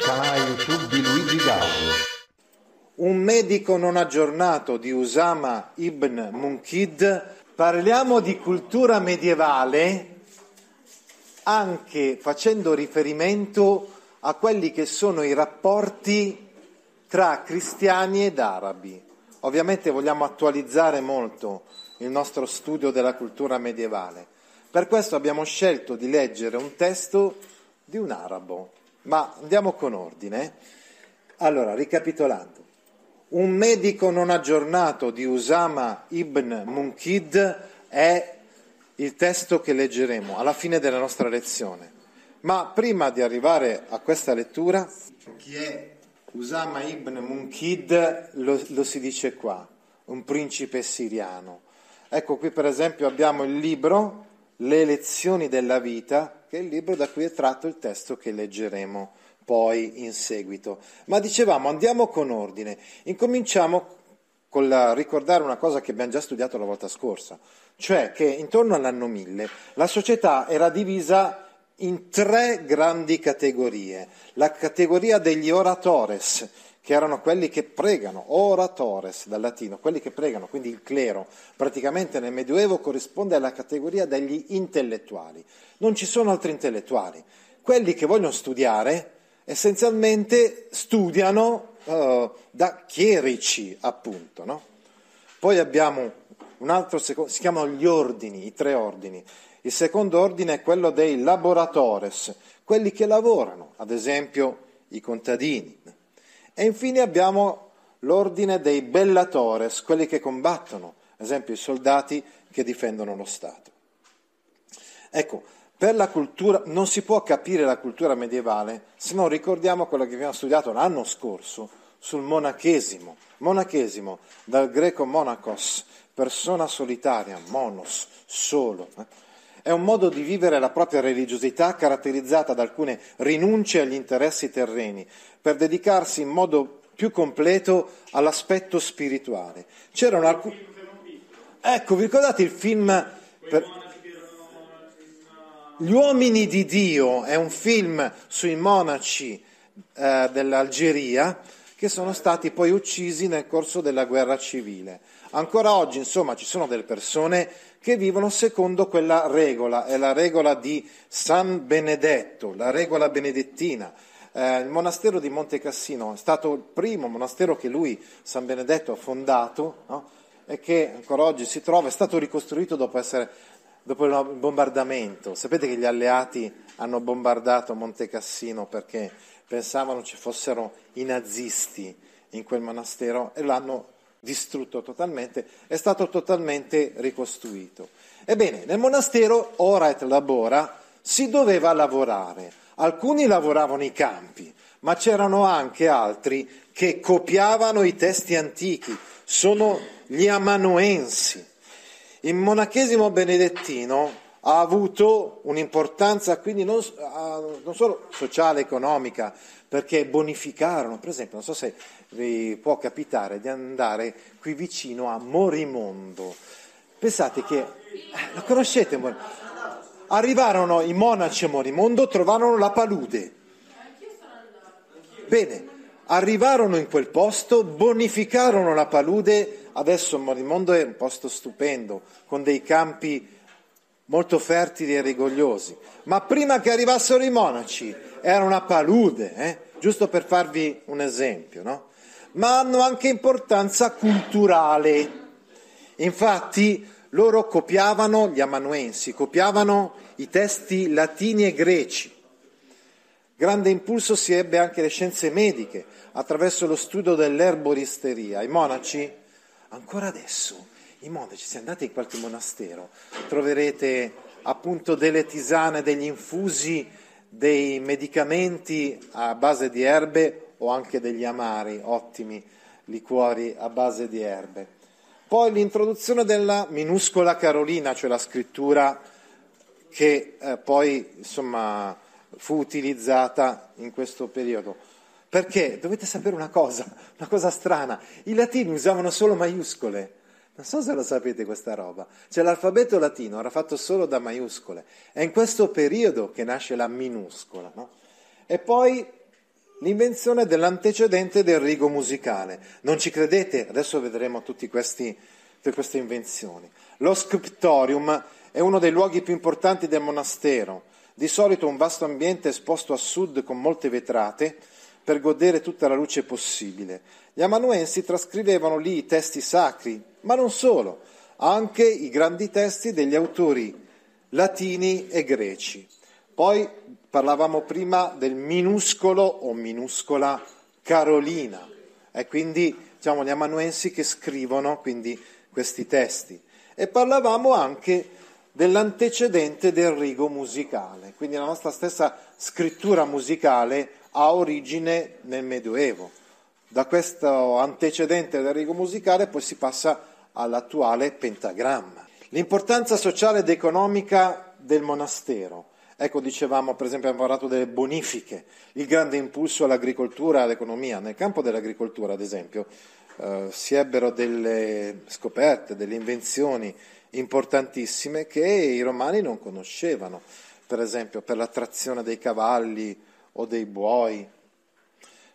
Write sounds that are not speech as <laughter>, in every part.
Canale YouTube di Luigi Gaudio. Un medico non aggiornato di Usama ibn Munkid. Parliamo di cultura medievale anche facendo riferimento a quelli che sono i rapporti tra cristiani ed arabi. Ovviamente vogliamo attualizzare molto il nostro studio della cultura medievale. Per questo abbiamo scelto di leggere un testo di un arabo, ma andiamo con ordine. Allora, ricapitolando, un medico non aggiornato di Usama ibn Munkid è il testo che leggeremo alla fine della nostra lezione. Ma prima di arrivare a questa lettura, chi è Usama ibn Munkid lo, lo si dice qua, un principe siriano. Ecco qui per esempio abbiamo il libro Le lezioni della vita, che è il libro da cui è tratto il testo che leggeremo poi in seguito. Ma dicevamo andiamo con ordine, incominciamo con ricordare una cosa che abbiamo già studiato la volta scorsa, cioè che intorno all'anno 1000 la società era divisa in tre grandi categorie. La categoria degli oratores, che erano quelli che pregano, oratores dal latino, quelli che pregano, quindi il clero, praticamente nel Medioevo corrisponde alla categoria degli intellettuali. Non ci sono altri intellettuali. Quelli che vogliono studiare essenzialmente studiano uh, da chierici, appunto. No? Poi abbiamo un altro, si chiamano gli ordini, i tre ordini. Il secondo ordine è quello dei laboratores, quelli che lavorano, ad esempio i contadini. E infine abbiamo l'ordine dei bellatores, quelli che combattono, ad esempio i soldati che difendono lo Stato. Ecco, per la cultura, non si può capire la cultura medievale se non ricordiamo quello che abbiamo studiato l'anno scorso sul monachesimo. Monachesimo, dal greco monachos, persona solitaria, monos, solo. Eh? È un modo di vivere la propria religiosità caratterizzata da alcune rinunce agli interessi terreni per dedicarsi in modo più completo all'aspetto spirituale. C'erano alcuni... Ecco, vi ricordate il film... Per... Gli uomini di Dio è un film sui monaci eh, dell'Algeria che sono stati poi uccisi nel corso della guerra civile. Ancora oggi, insomma, ci sono delle persone che vivono secondo quella regola, è la regola di San Benedetto, la regola benedettina. Eh, il monastero di Monte Cassino è stato il primo monastero che lui, San Benedetto, ha fondato no? e che ancora oggi si trova, è stato ricostruito dopo, essere, dopo il bombardamento. Sapete che gli alleati hanno bombardato Monte Cassino perché pensavano ci fossero i nazisti in quel monastero e l'hanno distrutto totalmente, è stato totalmente ricostruito. Ebbene, nel monastero ora et labora si doveva lavorare. Alcuni lavoravano i campi, ma c'erano anche altri che copiavano i testi antichi, sono gli amanuensi. Il monachesimo benedettino ha avuto un'importanza quindi non, non solo sociale, economica, perché bonificarono, per esempio, non so se vi può capitare di andare qui vicino a Morimondo. Pensate che, eh, lo conoscete? Arrivarono i monaci a Morimondo, trovarono la palude. Bene, arrivarono in quel posto, bonificarono la palude, adesso Morimondo è un posto stupendo, con dei campi molto fertili e rigogliosi. Ma prima che arrivassero i monaci era una palude, eh? giusto per farvi un esempio, no? Ma hanno anche importanza culturale. Infatti loro copiavano, gli amanuensi, copiavano i testi latini e greci. Grande impulso si ebbe anche alle scienze mediche attraverso lo studio dell'erboristeria. I monaci, ancora adesso, i monaci, se andate in qualche monastero, troverete appunto delle tisane, degli infusi dei medicamenti a base di erbe o anche degli amari, ottimi liquori a base di erbe. Poi l'introduzione della minuscola Carolina, cioè la scrittura che eh, poi insomma, fu utilizzata in questo periodo. Perché dovete sapere una cosa, una cosa strana, i latini usavano solo maiuscole. Non so se lo sapete questa roba. Cioè l'alfabeto latino era fatto solo da maiuscole. È in questo periodo che nasce la minuscola. No? E poi l'invenzione dell'antecedente del rigo musicale. Non ci credete? Adesso vedremo tutte queste invenzioni. Lo scriptorium è uno dei luoghi più importanti del monastero. Di solito un vasto ambiente esposto a sud con molte vetrate per godere tutta la luce possibile. Gli amanuensi trascrivevano lì i testi sacri, ma non solo, anche i grandi testi degli autori latini e greci. Poi parlavamo prima del minuscolo o minuscola Carolina, e quindi diciamo, gli amanuensi che scrivono quindi, questi testi. E parlavamo anche dell'antecedente del rigo musicale, quindi la nostra stessa scrittura musicale ha origine nel Medioevo. Da questo antecedente del rigo musicale poi si passa all'attuale pentagramma. L'importanza sociale ed economica del monastero. Ecco, dicevamo, per esempio, abbiamo parlato delle bonifiche, il grande impulso all'agricoltura all'economia. Nel campo dell'agricoltura, ad esempio, eh, si ebbero delle scoperte, delle invenzioni importantissime che i romani non conoscevano, per esempio per l'attrazione dei cavalli o dei buoi.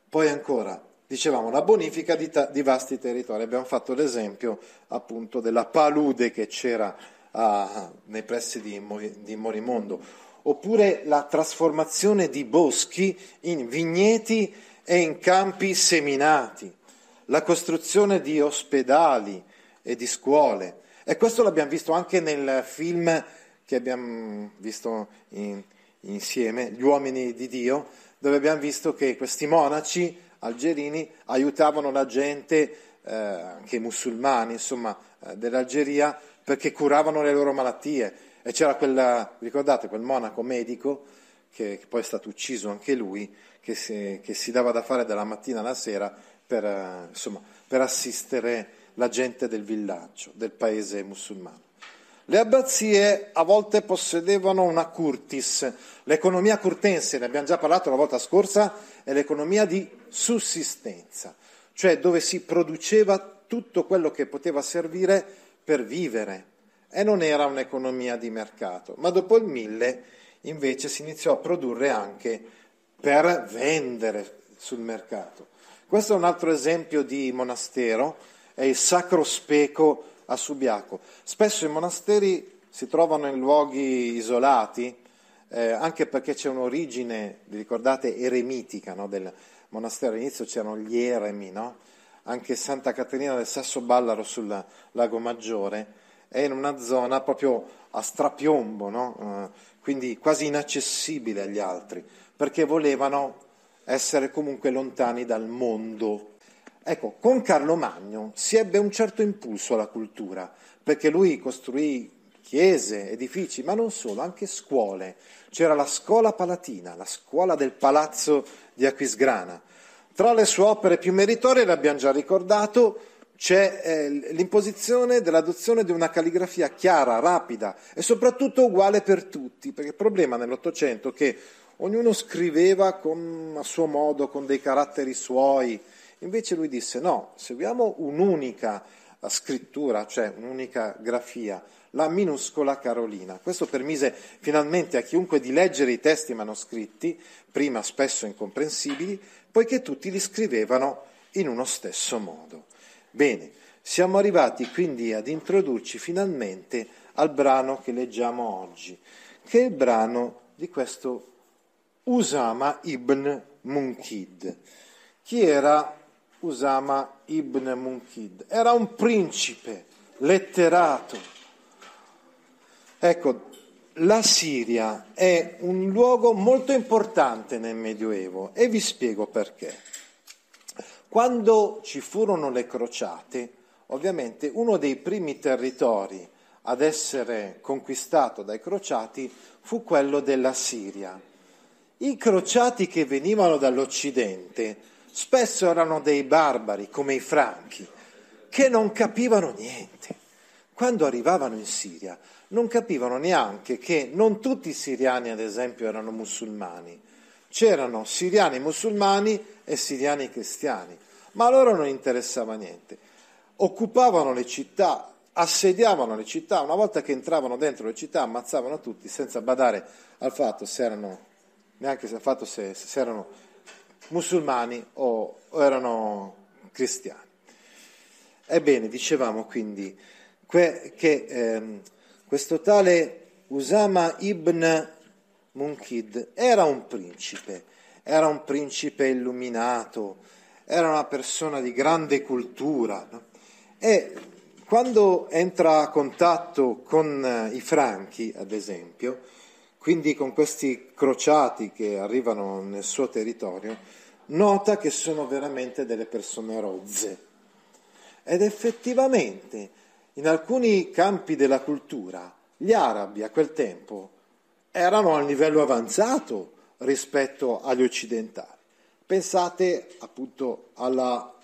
Poi ancora, dicevamo, la bonifica di, ta- di vasti territori. Abbiamo fatto l'esempio appunto della palude che c'era ah, nei pressi di, di Morimondo, oppure la trasformazione di boschi in vigneti e in campi seminati, la costruzione di ospedali e di scuole. E questo l'abbiamo visto anche nel film che abbiamo visto in, insieme, Gli uomini di Dio, dove abbiamo visto che questi monaci algerini aiutavano la gente, eh, anche i musulmani, insomma, eh, dell'Algeria, perché curavano le loro malattie. E c'era quella, ricordate, quel monaco medico, che, che poi è stato ucciso anche lui, che si, che si, dava da fare dalla mattina alla sera per, eh, insomma, per assistere la gente del villaggio, del paese musulmano. Le abbazie a volte possedevano una curtis, l'economia curtense, ne abbiamo già parlato la volta scorsa, è l'economia di sussistenza, cioè dove si produceva tutto quello che poteva servire per vivere e non era un'economia di mercato, ma dopo il mille invece si iniziò a produrre anche per vendere sul mercato. Questo è un altro esempio di monastero, è il Sacro Speco a Subiaco. Spesso i monasteri si trovano in luoghi isolati, eh, anche perché c'è un'origine, vi ricordate, eremitica no, del monastero. All'inizio c'erano gli eremi, no? anche Santa Caterina del Sasso Ballaro sul Lago Maggiore è in una zona proprio a strapiombo, no? eh, quindi quasi inaccessibile agli altri, perché volevano essere comunque lontani dal mondo Ecco, con Carlo Magno si ebbe un certo impulso alla cultura, perché lui costruì chiese, edifici, ma non solo, anche scuole. C'era la scuola palatina, la scuola del palazzo di Aquisgrana. Tra le sue opere più meritorie, l'abbiamo già ricordato, c'è eh, l'imposizione dell'adozione di una calligrafia chiara, rapida e soprattutto uguale per tutti, perché il problema nell'Ottocento è che ognuno scriveva con, a suo modo, con dei caratteri suoi, Invece lui disse no, seguiamo un'unica scrittura, cioè un'unica grafia, la minuscola Carolina. Questo permise finalmente a chiunque di leggere i testi manoscritti, prima spesso incomprensibili, poiché tutti li scrivevano in uno stesso modo. Bene, siamo arrivati quindi ad introdurci finalmente al brano che leggiamo oggi, che è il brano di questo Usama ibn Munkid. Chi era Usama ibn Munkid. Era un principe letterato. Ecco, la Siria è un luogo molto importante nel Medioevo e vi spiego perché. Quando ci furono le crociate, ovviamente uno dei primi territori ad essere conquistato dai crociati fu quello della Siria. I crociati che venivano dall'Occidente spesso erano dei barbari come i franchi, che non capivano niente. Quando arrivavano in Siria non capivano neanche che non tutti i siriani, ad esempio, erano musulmani. C'erano siriani musulmani e siriani cristiani, ma a loro non interessava niente. Occupavano le città, assediavano le città, una volta che entravano dentro le città ammazzavano tutti senza badare al fatto se erano, neanche al fatto se, se erano musulmani o, o erano cristiani. Ebbene, dicevamo quindi que, che ehm, questo tale Usama ibn Munkid era un principe, era un principe illuminato, era una persona di grande cultura no? e quando entra a contatto con eh, i franchi, ad esempio, quindi con questi crociati che arrivano nel suo territorio, nota che sono veramente delle persone rozze. Ed effettivamente in alcuni campi della cultura gli arabi a quel tempo erano al livello avanzato rispetto agli occidentali. Pensate appunto alla,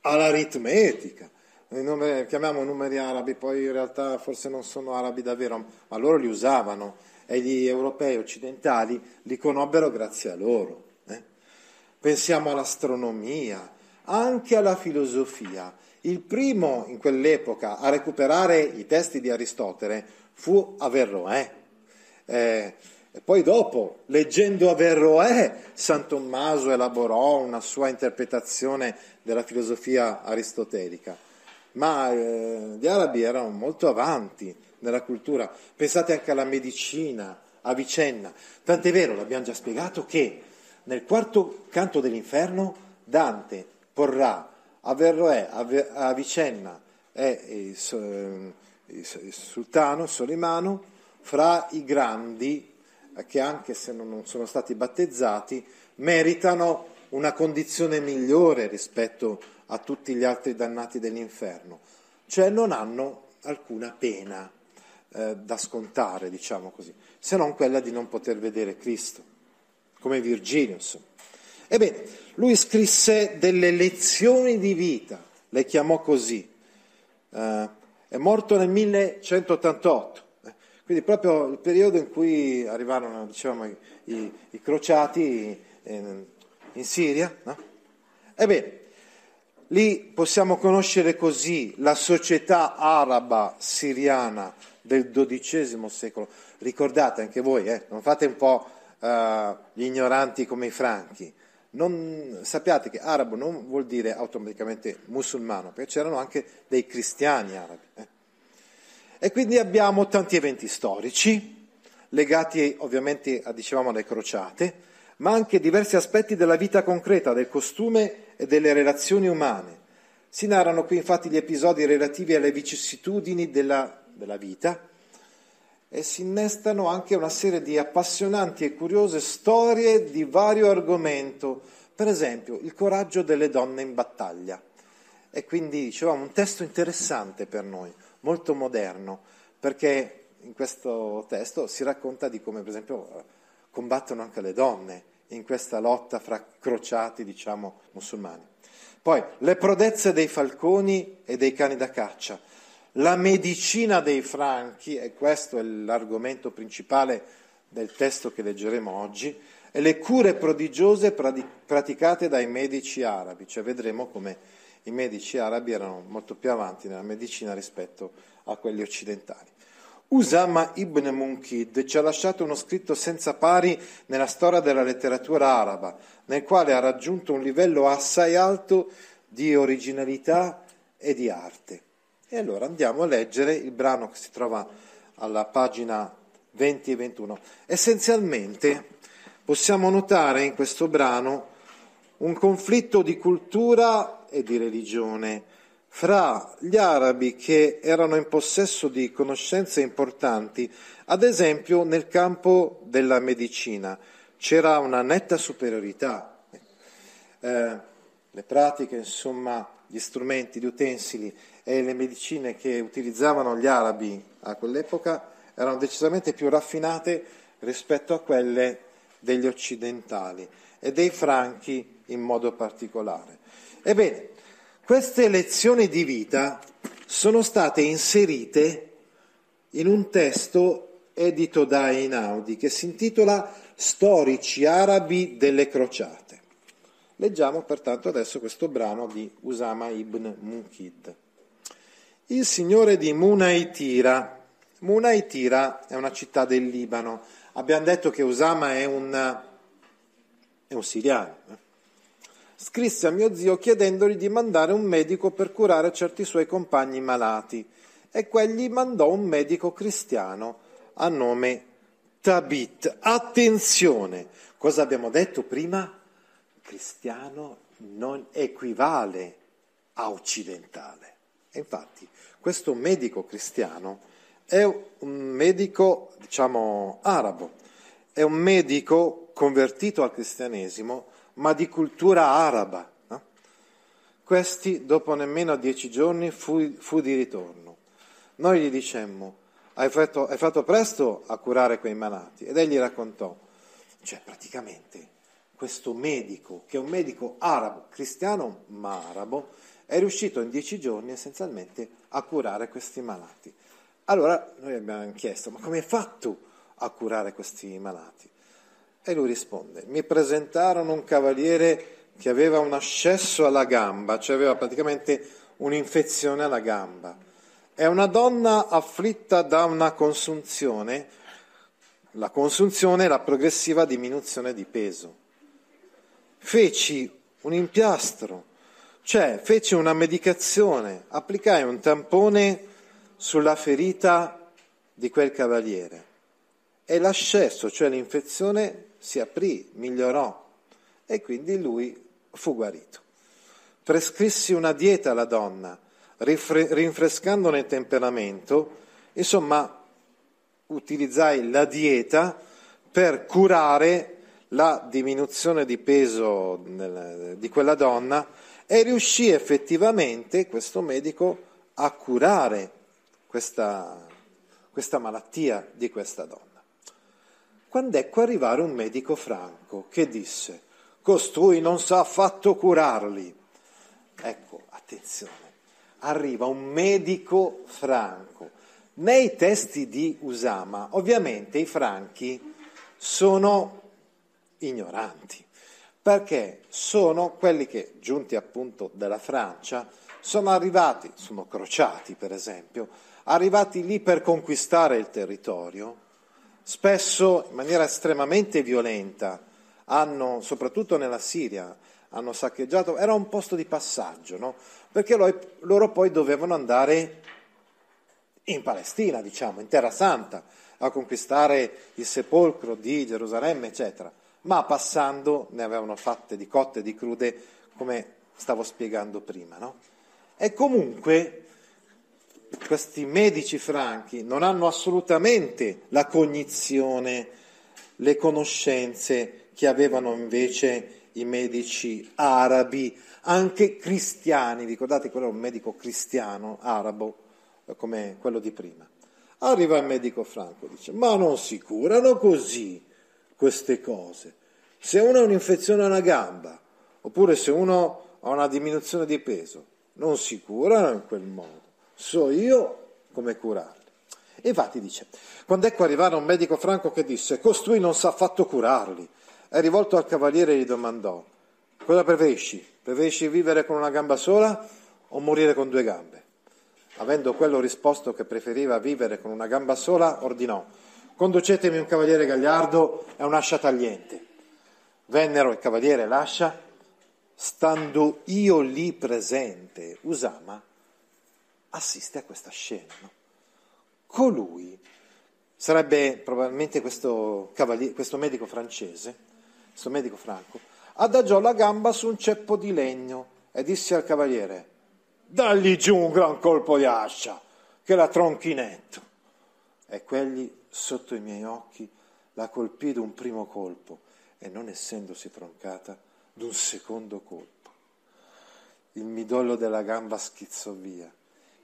all'aritmetica. Noi chiamiamo numeri arabi, poi in realtà forse non sono arabi davvero, ma loro li usavano e gli europei occidentali li conobbero grazie a loro. Eh? Pensiamo all'astronomia, anche alla filosofia. Il primo in quell'epoca a recuperare i testi di Aristotele fu Averroè. Eh, e poi dopo, leggendo Averroè, San Tommaso elaborò una sua interpretazione della filosofia aristotelica. Ma eh, gli arabi erano molto avanti nella cultura. Pensate anche alla medicina, a Vicenna. Tant'è vero, l'abbiamo già spiegato, che nel quarto canto dell'inferno Dante porrà Averroè, a Vicenna e il sultano Solimano fra i grandi che anche se non sono stati battezzati meritano una condizione migliore rispetto a tutti gli altri dannati dell'inferno, cioè non hanno alcuna pena eh, da scontare, diciamo così, se non quella di non poter vedere Cristo, come Virgilio. Insomma. Ebbene, lui scrisse delle lezioni di vita, le chiamò così. Uh, è morto nel 1188, eh, quindi proprio il periodo in cui arrivarono diciamo, i, i, crociati in, in Siria. No? Ebbene, lì possiamo conoscere così la società araba siriana del XII secolo. Ricordate anche voi, eh, non fate un po' uh, gli ignoranti come i franchi non, sappiate che arabo non vuol dire automaticamente musulmano, perché c'erano anche dei cristiani arabi. Eh. E quindi abbiamo tanti eventi storici, legati ovviamente, a, dicevamo, alle crociate, ma anche diversi aspetti della vita concreta, del costume e delle relazioni umane. Si narrano qui infatti gli episodi relativi alle vicissitudini della, della vita, e si innestano anche una serie di appassionanti e curiose storie di vario argomento, per esempio il coraggio delle donne in battaglia. E quindi dicevamo un testo interessante per noi, molto moderno, perché in questo testo si racconta di come, per esempio, combattono anche le donne in questa lotta fra crociati, diciamo, musulmani. Poi le prodezze dei falconi e dei cani da caccia, la medicina dei franchi, e questo è l'argomento principale del testo che leggeremo oggi, e le cure prodigiose praticate dai medici arabi, cioè vedremo come i medici arabi erano molto più avanti nella medicina rispetto a quelli occidentali. Usama ibn Munkid ci ha lasciato uno scritto senza pari nella storia della letteratura araba, nel quale ha raggiunto un livello assai alto di originalità e di arte. E allora andiamo a leggere il brano che si trova alla pagina 20 e 21. Essenzialmente possiamo notare in questo brano un conflitto di cultura e di religione fra gli arabi che erano in possesso di conoscenze importanti, ad esempio nel campo della medicina. C'era una netta superiorità. Eh, le pratiche, insomma, gli strumenti, gli utensili e le medicine che utilizzavano gli arabi a quell'epoca erano decisamente più raffinate rispetto a quelle degli occidentali e dei franchi in modo particolare. Ebbene, queste lezioni di vita sono state inserite in un testo edito da Einaudi che si intitola Storici arabi delle crociate. Leggiamo pertanto adesso questo brano di Usama ibn Munkid. Il signore di Munaitira. Munaitira è una città del Libano. Abbiamo detto che Usama è un, è un siriano. Scrisse a mio zio chiedendogli di mandare un medico per curare certi suoi compagni malati e quegli mandò un medico cristiano a nome Tabit. Attenzione, cosa abbiamo detto prima? Cristiano non equivale a occidentale. E infatti questo medico cristiano è un medico, diciamo, arabo, è un medico convertito al cristianesimo, ma di cultura araba. No? Questi, dopo nemmeno dieci giorni, fu, fu di ritorno. Noi gli dicemmo, hai fatto, hai fatto presto a curare quei malati. Ed egli raccontò, cioè praticamente questo medico, che è un medico arabo, cristiano ma arabo, è riuscito in dieci giorni essenzialmente a curare questi malati. Allora noi abbiamo chiesto, ma come hai fatto a curare questi malati? E lui risponde, mi presentarono un cavaliere che aveva un ascesso alla gamba, cioè aveva praticamente un'infezione alla gamba. È una donna afflitta da una consunzione, la consunzione è la progressiva diminuzione di peso. Feci un impiastro, cioè feci una medicazione, applicai un tampone sulla ferita di quel cavaliere. E l'ascesso, cioè l'infezione, si aprì, migliorò e quindi lui fu guarito. Prescrissi una dieta alla donna rinfrescandone il temperamento, insomma utilizzai la dieta per curare la diminuzione di peso di quella donna e riuscì effettivamente questo medico a curare questa, questa malattia di questa donna. Quando ecco arrivare un medico franco che disse, costui non sa affatto curarli. Ecco, attenzione arriva un medico franco. Nei testi di Usama, ovviamente i franchi sono ignoranti, perché sono quelli che, giunti appunto dalla Francia, sono arrivati, sono crociati per esempio, arrivati lì per conquistare il territorio, spesso in maniera estremamente violenta, hanno, soprattutto nella Siria, hanno saccheggiato, era un posto di passaggio, no? perché loro poi dovevano andare in Palestina, diciamo, in Terra Santa, a conquistare il sepolcro di Gerusalemme, eccetera. Ma passando ne avevano fatte di cotte e di crude, come stavo spiegando prima. No? E comunque questi medici franchi non hanno assolutamente la cognizione, le conoscenze che avevano invece i medici arabi, anche cristiani, ricordate quello era un medico cristiano, arabo, eh, come quello di prima. Arriva il medico franco, dice, ma non si curano così queste cose. Se uno ha un'infezione a una gamba, oppure se uno ha una diminuzione di peso, non si curano in quel modo. So io come curarli. Infatti dice, quando ecco arrivare un medico franco che disse, costui non sa affatto curarli, è rivolto al cavaliere e gli domandò, cosa preferisci? Preferisci vivere con una gamba sola o morire con due gambe? Avendo quello risposto che preferiva vivere con una gamba sola, ordinò, conducetemi un cavaliere gagliardo e un'ascia tagliente. Vennero il cavaliere e l'ascia, stando io lì presente, Usama assiste a questa scena. No? Colui sarebbe probabilmente questo, questo medico francese, questo medico franco, adagiò la gamba su un ceppo di legno e disse al cavaliere, dagli giù un gran colpo di ascia, che la tronchi netto. E quegli, sotto i miei occhi, la colpì d'un primo colpo e non essendosi troncata, d'un secondo colpo. Il midollo della gamba schizzò via,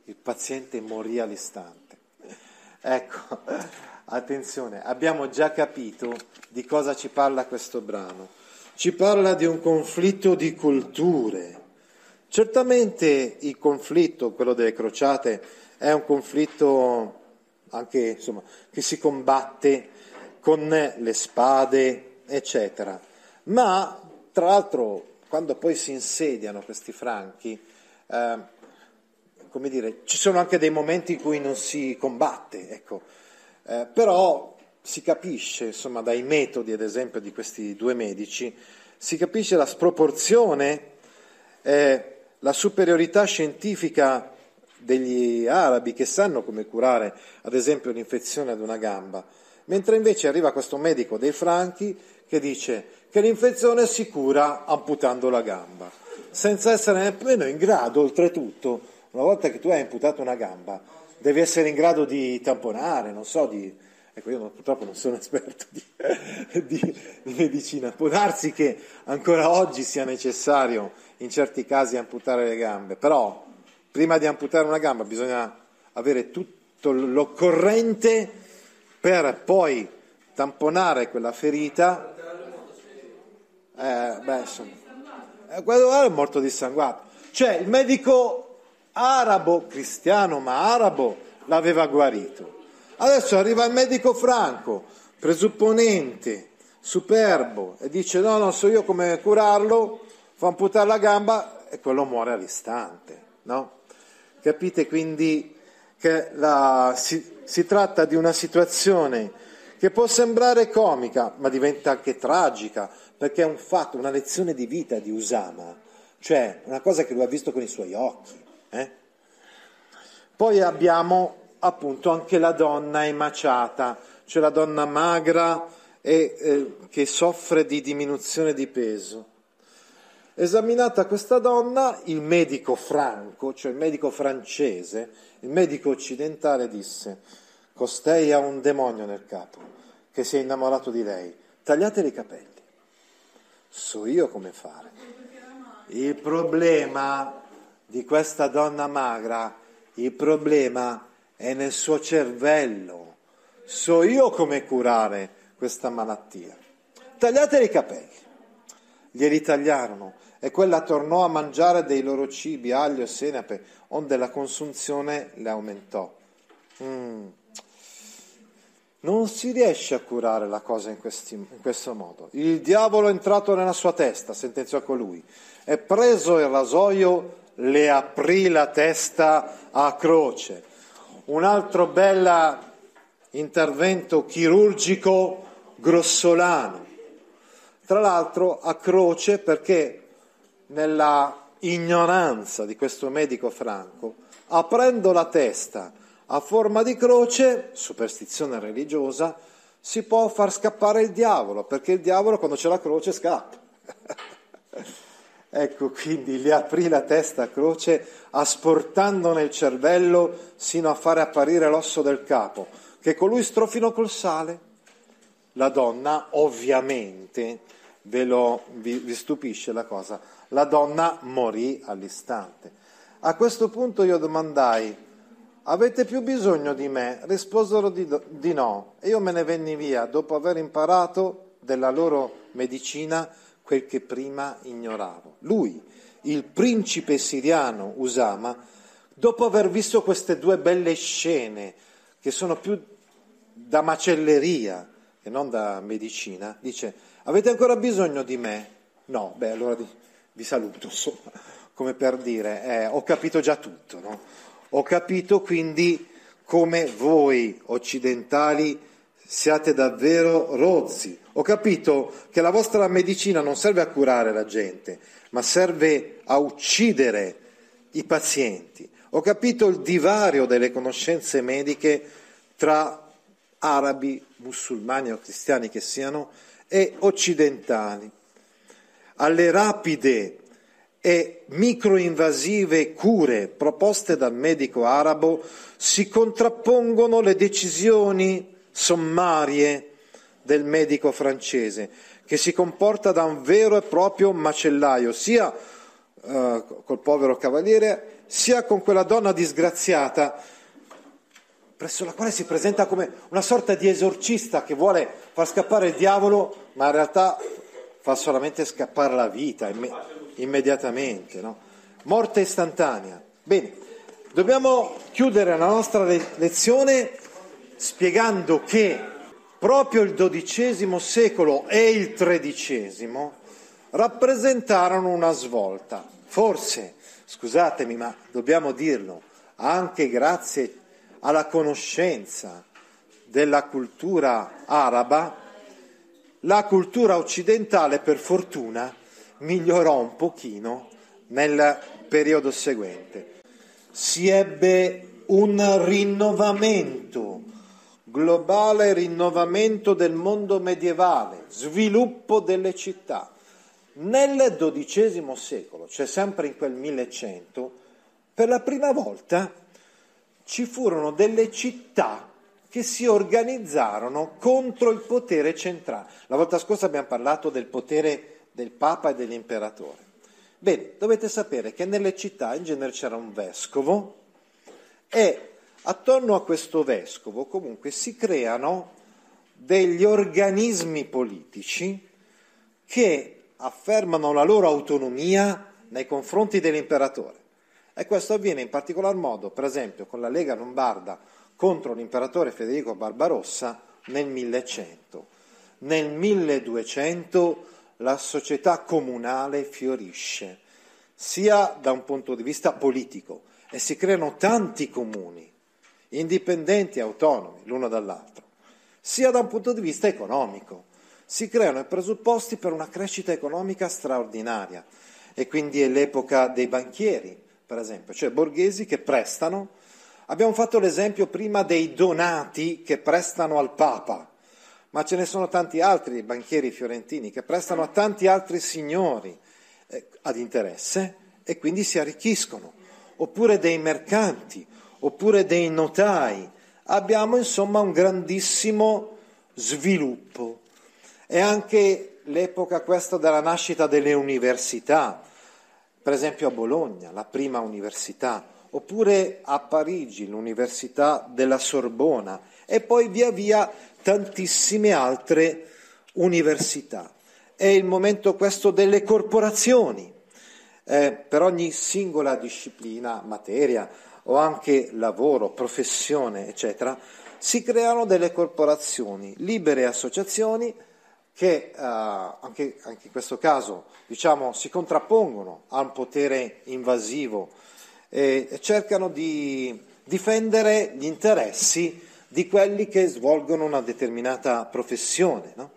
il paziente morì all'istante. <laughs> Ecco, attenzione, abbiamo già capito di cosa ci parla questo brano. Ci parla di un conflitto di culture. Certamente il conflitto, quello delle crociate, è un conflitto anche insomma, che si combatte con le spade, eccetera. Ma tra l'altro, quando poi si insediano questi franchi, eh, come dire, ci sono anche dei momenti in cui non si combatte, ecco. eh, però si capisce, insomma, dai metodi, ad esempio, di questi due medici, si capisce la sproporzione, eh, la superiorità scientifica degli arabi che sanno come curare, ad esempio, l'infezione ad una gamba, mentre invece arriva questo medico dei franchi che dice che l'infezione si cura amputando la gamba, senza essere nemmeno in grado, oltretutto, una volta che tu hai amputato una gamba, devi essere in grado di tamponare, non so, di... Ecco, io purtroppo non sono <laughs> esperto di, di, di medicina, può darsi che ancora oggi sia necessario in certi casi amputare le gambe, però prima di amputare una gamba bisogna avere tutto l'occorrente per poi tamponare quella ferita. Eh, beh, insomma, eh, quello è morto dissanguato. Cioè, il medico arabo, cristiano ma arabo, l'aveva guarito. Adesso arriva il medico franco, presupponente, superbo, e dice no, non so io come curarlo, fa amputare la gamba e quello muore all'istante, no? Capite quindi che la, si, si tratta di una situazione che può sembrare comica, ma diventa anche tragica, perché è un fatto, una lezione di vita di Usama, cioè una cosa che lui ha visto con i suoi occhi. Eh? Poi abbiamo appunto anche la donna emaciata, cioè la donna magra e eh, che soffre di diminuzione di peso. Esaminata questa donna, il medico franco, cioè il medico francese, il medico occidentale disse, costei ha un demonio nel capo, che si è innamorato di lei, tagliatele i capelli. So io come fare. Il problema di questa donna magra, il problema è nel suo cervello. So io come curare questa malattia. Tagliatele i capelli. Glieli tagliarono e quella tornò a mangiare dei loro cibi, aglio e senape, onde la consunzione le aumentò. Mm. Non si riesce a curare la cosa in, questi, in, questo modo. Il diavolo è entrato nella sua testa, sentenziò colui, e preso il rasoio le aprì la testa a croce. Un altro bel intervento chirurgico grossolano. Tra l'altro a croce perché nella ignoranza di questo medico franco, aprendo la testa a forma di croce, superstizione religiosa, si può far scappare il diavolo, perché il diavolo quando c'è la croce scappa. <laughs> ecco, quindi gli aprì la testa a croce, asportandone il cervello sino a fare apparire l'osso del capo, che colui strofinò col sale. La donna, ovviamente, ve lo, vi, vi stupisce la cosa, la donna morì all'istante. A questo punto io domandai, avete più bisogno di me? Risposero di, di no e io me ne venni via dopo aver imparato della loro medicina quel che prima ignoravo. Lui, il principe siriano Usama, dopo aver visto queste due belle scene, che sono più da macelleria che non da medicina, dice, avete ancora bisogno di me? No, beh, allora vi saluto, insomma, come per dire, eh, ho capito già tutto, no? Ho capito quindi come voi occidentali siate davvero rozzi. Ho capito che la vostra medicina non serve a curare la gente, ma serve a uccidere i pazienti. Ho capito il divario delle conoscenze mediche tra arabi, musulmani o cristiani che siano e occidentali alle rapide e microinvasive cure proposte dal medico arabo si contrappongono le decisioni sommarie del medico francese, che si comporta da un vero e proprio macellaio, sia uh, col povero cavaliere, sia con quella donna disgraziata presso la quale si presenta come una sorta di esorcista che vuole far scappare il diavolo, ma in realtà fa solamente scappare la vita imme- immediatamente. No? Morte istantanea. Bene, dobbiamo chiudere la nostra le- lezione spiegando che proprio il XII secolo e il XIII rappresentarono una svolta. Forse, scusatemi, ma dobbiamo dirlo, anche grazie alla conoscenza della cultura araba, la cultura occidentale, per fortuna, migliorò un pochino nel periodo seguente. Si ebbe un rinnovamento globale, rinnovamento del mondo medievale, sviluppo delle città. Nel XII secolo, cioè sempre in quel 1100, per la prima volta ci furono delle città che si organizzarono contro il potere centrale. La volta scorsa abbiamo parlato del potere del Papa e dell'imperatore. Bene, dovete sapere che nelle città in genere c'era un vescovo e attorno a questo vescovo comunque si creano degli organismi politici che affermano la loro autonomia nei confronti dell'imperatore. E questo avviene in particolar modo, per esempio, con la Lega Lombarda contro l'imperatore Federico Barbarossa nel 1100. Nel 1200 la società comunale fiorisce, sia da un punto di vista politico, e si creano tanti comuni, indipendenti e autonomi l'uno dall'altro, sia da un punto di vista economico. Si creano i presupposti per una crescita economica straordinaria e quindi è l'epoca dei banchieri, per esempio, cioè borghesi che prestano. Abbiamo fatto l'esempio prima dei donati che prestano al Papa, ma ce ne sono tanti altri banchieri fiorentini che prestano a tanti altri signori eh, ad interesse e quindi si arricchiscono, oppure dei mercanti, oppure dei notai. Abbiamo insomma un grandissimo sviluppo. È anche l'epoca questa della nascita delle università, per esempio a Bologna, la prima università, oppure a Parigi, l'Università della Sorbona, e poi via via tantissime altre università. È il momento questo delle corporazioni. Eh, per ogni singola disciplina, materia o anche lavoro, professione, eccetera, si creano delle corporazioni, libere associazioni che eh, anche, anche, in questo caso diciamo, si contrappongono a un potere invasivo e, e cercano di difendere gli interessi di quelli che svolgono una determinata professione. No?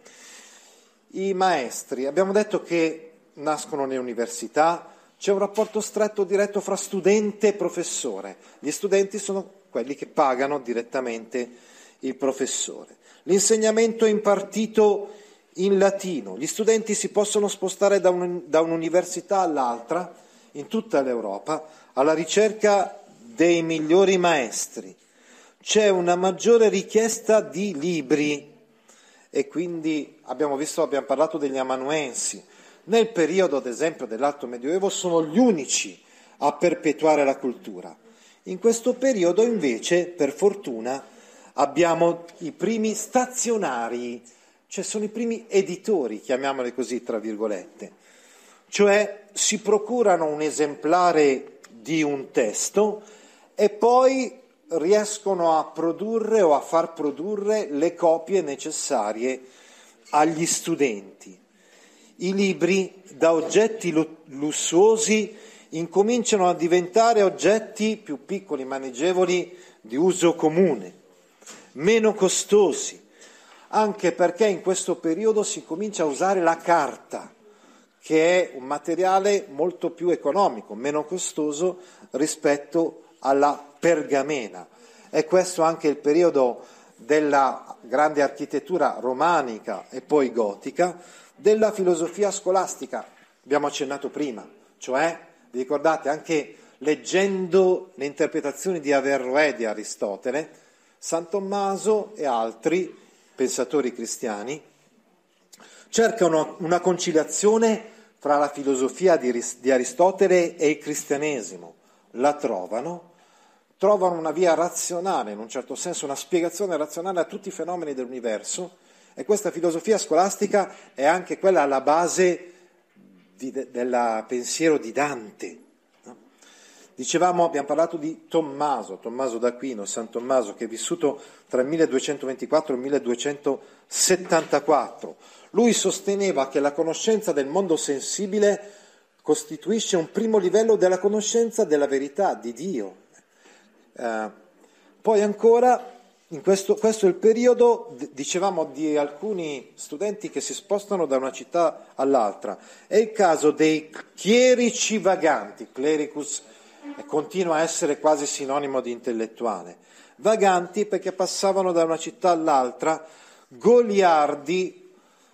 I maestri, abbiamo detto che nascono nelle università, c'è un rapporto stretto diretto fra studente e professore. Gli studenti sono quelli che pagano direttamente il professore. L'insegnamento è impartito in latino. Gli studenti si possono spostare da, un, da un'università all'altra in tutta l'Europa alla ricerca dei migliori maestri. C'è una maggiore richiesta di libri e quindi abbiamo visto, abbiamo parlato degli amanuensi. Nel periodo, ad esempio, dell'Alto Medioevo sono gli unici a perpetuare la cultura. In questo periodo, invece, per fortuna, abbiamo i primi stazionari cioè sono i primi editori, chiamiamoli così, tra virgolette, cioè si procurano un esemplare di un testo e poi riescono a produrre o a far produrre le copie necessarie agli studenti. I libri da oggetti lussuosi incominciano a diventare oggetti più piccoli, maneggevoli, di uso comune, meno costosi, anche perché in questo periodo si comincia a usare la carta, che è un materiale molto più economico, meno costoso rispetto alla pergamena. È questo anche il periodo della grande architettura romanica e poi gotica, della filosofia scolastica, abbiamo accennato prima, cioè, vi ricordate, anche leggendo le interpretazioni di Averroè di Aristotele, San Tommaso e altri pensatori cristiani, cercano una conciliazione fra la filosofia di Aristotele e il cristianesimo, la trovano, trovano una via razionale, in un certo senso una spiegazione razionale a tutti i fenomeni dell'universo e questa filosofia scolastica è anche quella alla base di, de, del pensiero di Dante. No? Dicevamo, abbiamo parlato di Tommaso, Tommaso d'Aquino, San Tommaso, che è vissuto tra il 1224 e il 1274. Lui sosteneva che la conoscenza del mondo sensibile costituisce un primo livello della conoscenza della verità di Dio, eh, poi ancora, questo, questo è il periodo, dicevamo, di alcuni studenti che si spostano da una città all'altra. È il caso dei chierici vaganti, clericus continua a essere quasi sinonimo di intellettuale. Vaganti perché passavano da una città all'altra, goliardi,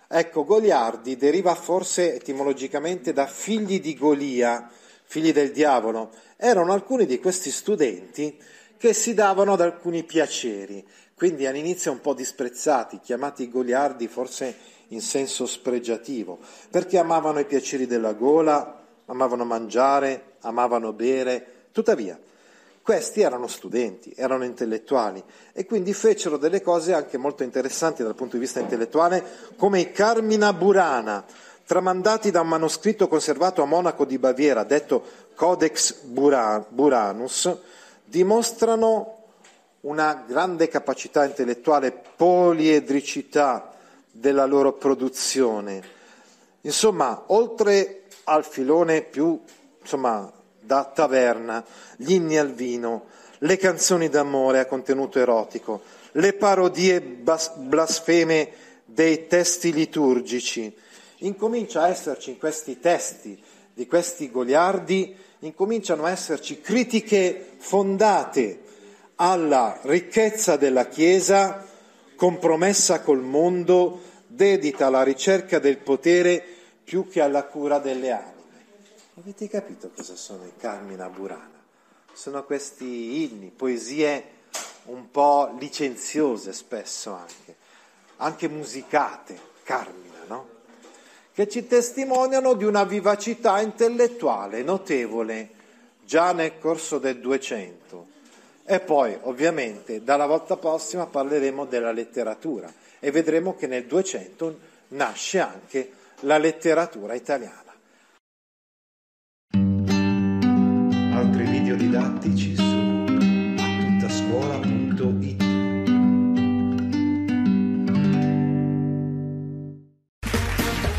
ecco, goliardi deriva forse etimologicamente da figli di Golia, figli del diavolo. Erano alcuni di questi studenti che si davano ad alcuni piaceri, quindi all'inizio un po' disprezzati, chiamati goliardi forse in senso spregiativo, perché amavano i piaceri della gola, amavano mangiare, amavano bere, tuttavia questi erano studenti, erano intellettuali e quindi fecero delle cose anche molto interessanti dal punto di vista intellettuale, come i Carmina Burana, tramandati da un manoscritto conservato a Monaco di Baviera, detto Codex Buranus, dimostrano una grande capacità intellettuale, poliedricità della loro produzione. Insomma, oltre al filone più insomma, da taverna, gli inni al vino, le canzoni d'amore a contenuto erotico, le parodie bas- blasfeme dei testi liturgici. Incomincia a esserci in questi testi di questi goliardi incominciano a esserci critiche fondate alla ricchezza della Chiesa, compromessa col mondo, dedita alla ricerca del potere più che alla cura delle anime. Avete capito cosa sono i Carmina Burana? Sono questi inni, poesie un po' licenziose spesso anche, anche musicate, Carmina, no? Che ci testimoniano di una vivacità intellettuale notevole già nel corso del 200. E poi, ovviamente, dalla volta prossima parleremo della letteratura e vedremo che nel 200 nasce anche la letteratura italiana. Altri video didattici su attuttascuola.it